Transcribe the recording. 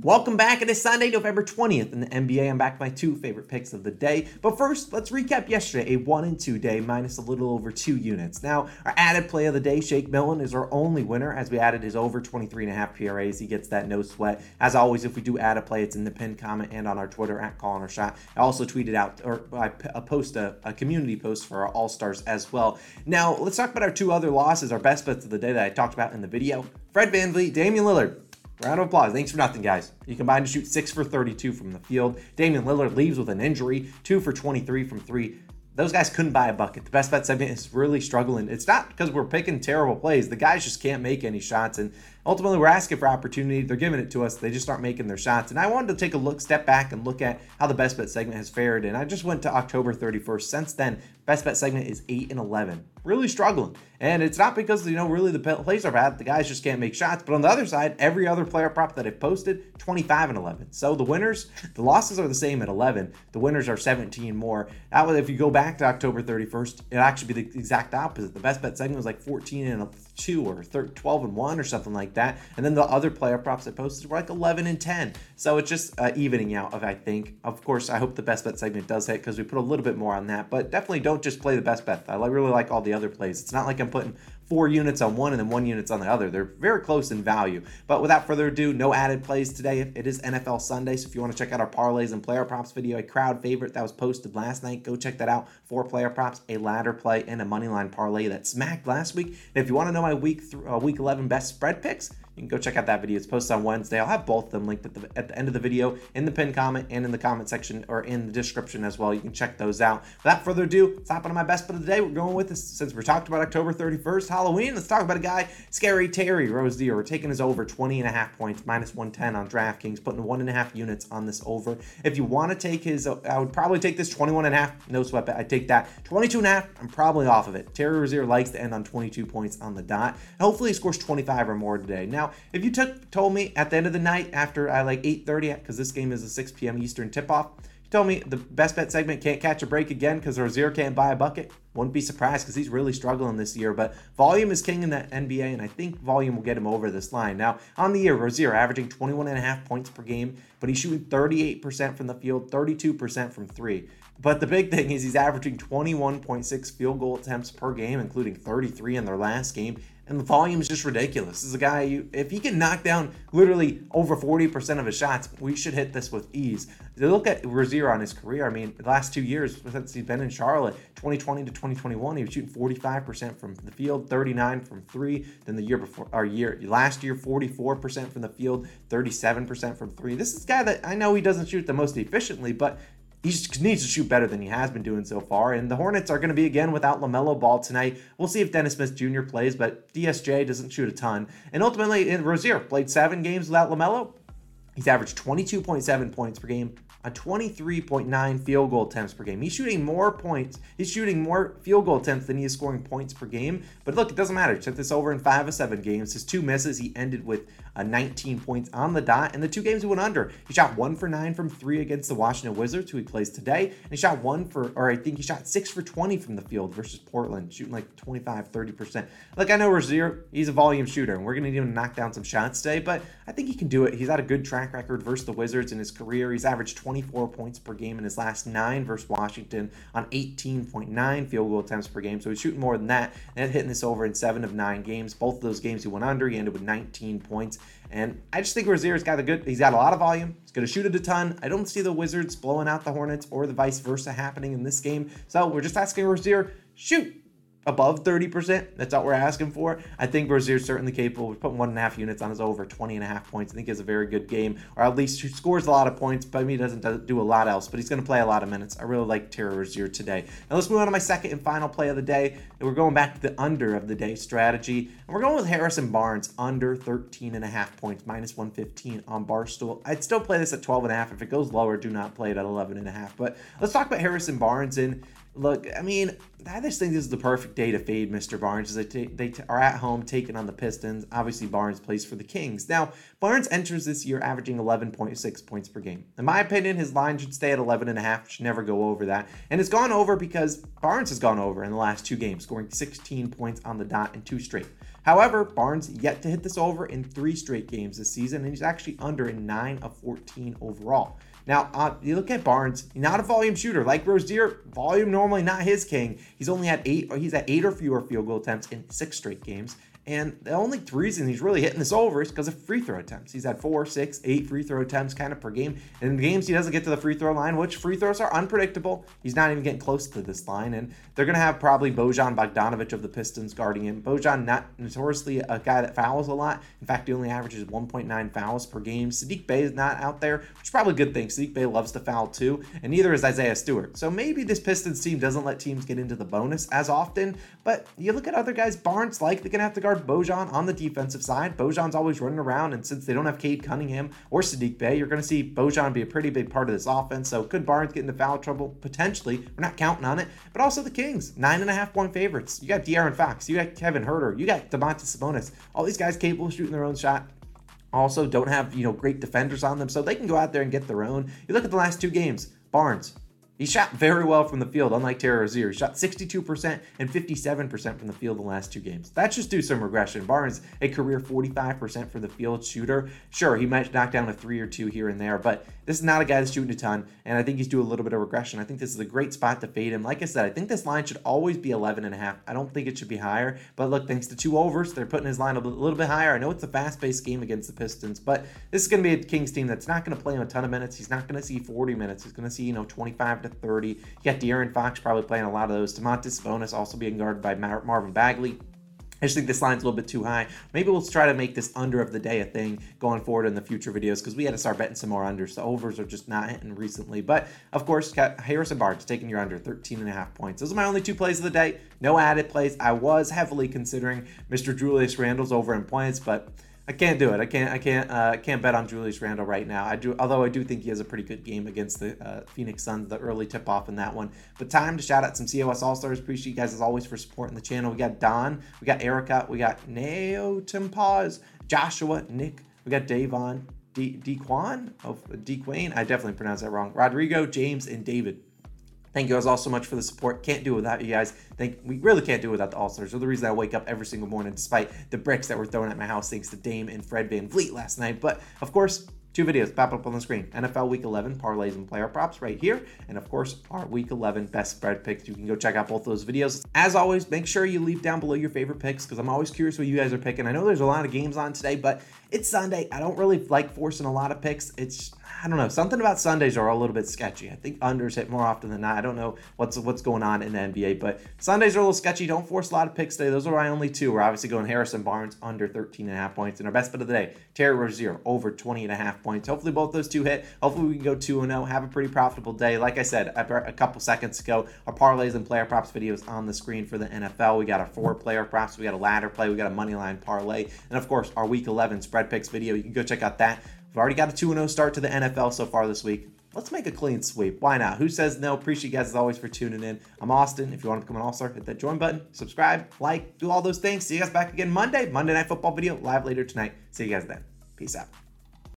Welcome back. It is Sunday, November 20th in the NBA. I'm back with my two favorite picks of the day. But first, let's recap yesterday, a one and two day minus a little over two units. Now, our added play of the day, Shake Milton, is our only winner as we added his over 23 and a half PRAs. He gets that no sweat. As always, if we do add a play, it's in the pinned comment and on our Twitter at Calling Our Shot. I also tweeted out or I uh, post a, a community post for our All Stars as well. Now, let's talk about our two other losses, our best bets of the day that I talked about in the video. Fred Van VanVleet, Damian Lillard. Round of applause. Thanks for nothing, guys. You combined to shoot 6 for 32 from the field. Damian Lillard leaves with an injury, 2 for 23 from 3. Those guys couldn't buy a bucket. The best bet segment is really struggling. It's not because we're picking terrible plays. The guys just can't make any shots. And ultimately, we're asking for opportunity. They're giving it to us. They just aren't making their shots. And I wanted to take a look, step back, and look at how the best bet segment has fared. And I just went to October 31st. Since then, best bet segment is 8 and 11 really struggling. And it's not because, you know, really the plays are bad. The guys just can't make shots. But on the other side, every other player prop that I've posted, 25 and 11. So the winners, the losses are the same at 11. The winners are 17 more. That was, if you go back to October 31st, it actually be the exact opposite. The best bet segment was like 14 and 2 or 12 and 1 or something like that. And then the other player props I posted were like 11 and 10. So it's just uh, evening out of, I think. Of course, I hope the best bet segment does hit because we put a little bit more on that. But definitely don't just play the best bet. I really like all the other plays. It's not like I'm putting four units on one and then one units on the other. They're very close in value. But without further ado, no added plays today. It is NFL Sunday, so if you want to check out our parlays and player props video, a crowd favorite that was posted last night, go check that out. Four player props, a ladder play, and a money line parlay that smacked last week. And if you want to know my week th- uh, week 11 best spread picks, you can go check out that video. It's posted on Wednesday. I'll have both of them linked at the, at the end of the video in the pinned comment and in the comment section or in the description as well. You can check those out. Without further ado, let's hop on my best bet of the day. We're going with this since we're talking about October 31st, Halloween. Let's talk about a guy, Scary Terry Rozier. We're taking his over 20 and a half points, minus 110 on DraftKings, putting one and a half units on this over. If you want to take his, I would probably take this 21 and a half, no sweat bet. I take that 22 and a half. I'm probably off of it. Terry Rozier likes to end on 22 points on the dot. Hopefully he scores 25 or more today. Now, if you took told me at the end of the night after I like 8:30 because this game is a 6 p.m. Eastern tip-off. you told me the best bet segment can't catch a break again because Rozier can't buy a bucket. Wouldn't be surprised because he's really struggling this year. But volume is king in the NBA, and I think volume will get him over this line. Now, on the year, Rozier averaging 21 and a half points per game, but he's shooting 38% from the field, 32% from three. But the big thing is he's averaging 21.6 field goal attempts per game, including 33 in their last game and the volume is just ridiculous. This is a guy, you, if he can knock down literally over 40% of his shots, we should hit this with ease. To look at Rozier on his career, I mean, the last two years since he's been in Charlotte, 2020 to 2021, he was shooting 45% from the field, 39 from three. Then the year before, our year last year, 44% from the field, 37% from three. This is a guy that I know he doesn't shoot the most efficiently, but he just needs to shoot better than he has been doing so far. And the Hornets are going to be again without LaMelo Ball tonight. We'll see if Dennis Smith Jr. plays, but DSJ doesn't shoot a ton. And ultimately, eh, Rozier played seven games without LaMelo. He's averaged 22.7 points per game, a 23.9 field goal attempts per game. He's shooting more points. He's shooting more field goal attempts than he is scoring points per game. But look, it doesn't matter. He took this over in five of seven games. His two misses, he ended with a 19 points on the dot. And the two games he went under, he shot one for nine from three against the Washington Wizards, who he plays today. And he shot one for, or I think he shot six for 20 from the field versus Portland, shooting like 25, 30%. Like I know Rozier, he's a volume shooter, and we're going to need him to knock down some shots today, but I think he can do it. He's had a good track record versus the Wizards in his career. He's averaged 24 points per game in his last nine versus Washington on 18.9 field goal attempts per game. So he's shooting more than that and hitting this over in seven of nine games. Both of those games he went under. He ended with 19 points. And I just think Rozier's got a good, he's got a lot of volume. He's going to shoot it a ton. I don't see the Wizards blowing out the Hornets or the vice versa happening in this game. So we're just asking Rozier, shoot, above 30%. That's all we're asking for. I think Rozier's certainly capable of putting one and a half units on his over 20 and a half points. I think he has a very good game, or at least he scores a lot of points, but I mean, he doesn't do a lot else, but he's going to play a lot of minutes. I really like Terry Rozier today. Now let's move on to my second and final play of the day. We're going back to the under of the day strategy, and we're going with Harrison Barnes under 13 and a half points, minus 115 on Barstool. I'd still play this at 12 and a half. If it goes lower, do not play it at 11 and a half. But let's talk about Harrison Barnes and Look, I mean, I just think this is the perfect day to fade Mr. Barnes. As they, t- they t- are at home taking on the Pistons. Obviously, Barnes plays for the Kings. Now, Barnes enters this year averaging 11.6 points per game. In my opinion, his line should stay at 11.5, should never go over that. And it's gone over because Barnes has gone over in the last two games, scoring 16 points on the dot in two straight. However, Barnes yet to hit this over in three straight games this season, and he's actually under in 9 of 14 overall. Now, uh, you look at Barnes, not a volume shooter. Like Rozier, volume normally not his king. He's only had eight, or he's at eight or fewer field goal attempts in six straight games. And the only reason he's really hitting this over is because of free throw attempts. He's had four, six, eight free throw attempts kind of per game. And in games he doesn't get to the free throw line, which free throws are unpredictable, he's not even getting close to this line. And they're going to have probably Bojan Bogdanovic of the Pistons guarding him. Bojan, not notoriously a guy that fouls a lot. In fact, he only averages 1.9 fouls per game. Saddiq Bey is not out there, which is probably a good thing. Saddiq Bey loves to foul too, and neither is Isaiah Stewart. So maybe this Pistons team doesn't let teams get into the bonus as often. But you look at other guys, Barnes likely going to have to guard Bojan on the defensive side. Bojan's always running around, and since they don't have Cade Cunningham or Saddiq Bey, you're going to see Bojan be a pretty big part of this offense. So could Barnes get into foul trouble? Potentially. We're not counting on it. But also the Kings, nine and a half point favorites. You got De'Aaron Fox, you got Kevin Huerter, you got Domantas Sabonis. All these guys capable of shooting their own shot also don't have you know great defenders on them so they can go out there and get their own you look at the last two games barnes he shot very well from the field, unlike Terry Rozier. He shot 62% and 57% from the field the last two games. That's just due some regression. Barnes, a career 45% for the field shooter. Sure, he might knock down a three or two here and there, but this is not a guy that's shooting a ton, and I think he's due a little bit of regression. I think this is a great spot to fade him. Like I said, I think this line should always be 11 and a half. I don't think it should be higher, but look, thanks to two overs, they're putting his line a little bit higher. I know it's a fast-paced game against the Pistons, but this is going to be a Kings team that's not going to play him a ton of minutes. He's not going to see 40 minutes. He's going to see, you know, 25 to 30. You got De'Aaron Fox probably playing a lot of those. Domantas Bonus also being guarded by Mar- Marvin Bagley. I just think this line's a little bit too high. Maybe we'll try to make this under of the day a thing going forward in the future videos because we had to start betting some more unders. The overs are just not hitting recently. But of course, Harrison Barnes taking your under 13 and a half points. Those are my only two plays of the day. No added plays. I was heavily considering Mr. Julius Randle's over in points, but I can't do it. I can't. I can't. Uh, can't bet on Julius Randle right now. I do. Although I do think he has a pretty good game against the uh, Phoenix Suns. The early tip off in that one. But time to shout out some COS All Stars. Appreciate you guys as always for supporting the channel. We got Don. We got Erica. We got Neo Timpaz. Joshua. Nick. We got Davon. D. Dequan. Oh, Dequane. I definitely pronounced that wrong. Rodrigo, James, and David. Thank you guys all so much for the support. Can't do it without you guys. Thank we really can't do it without the All Stars. They're the reason I wake up every single morning, despite the bricks that were thrown at my house thanks to Dame and Fred VanVleet last night. But of course, two videos pop up on the screen NFL Week 11 parlays and player props right here, and of course, our Week 11 best spread picks. You can go check out both those videos. As always, make sure you leave down below your favorite picks because I'm always curious what you guys are picking. I know there's a lot of games on today, but it's Sunday. I don't really like forcing a lot of picks. It's I don't know. Something about Sundays are a little bit sketchy. I think unders hit more often than not. I don't know what's what's going on in the NBA, but Sundays are a little sketchy. Don't force a lot of picks today. Those are my only two. We're obviously going Harrison Barnes under 13 and a half points. And our best bet of the day, Terry Rozier over 20 and a half points. Hopefully both those two hit. Hopefully we can go 2 0. Have a pretty profitable day. Like I said a couple seconds ago, our parlays and player props videos on the screen for the NFL. We got our four player props. We got a ladder play. We got a money line parlay. And of course, our week 11 spread picks video. You can go check out that. We've already got a 2 0 start to the NFL so far this week. Let's make a clean sweep. Why not? Who says no? Appreciate you guys as always for tuning in. I'm Austin. If you want to become an all star, hit that join button, subscribe, like, do all those things. See you guys back again Monday. Monday Night Football video live later tonight. See you guys then. Peace out.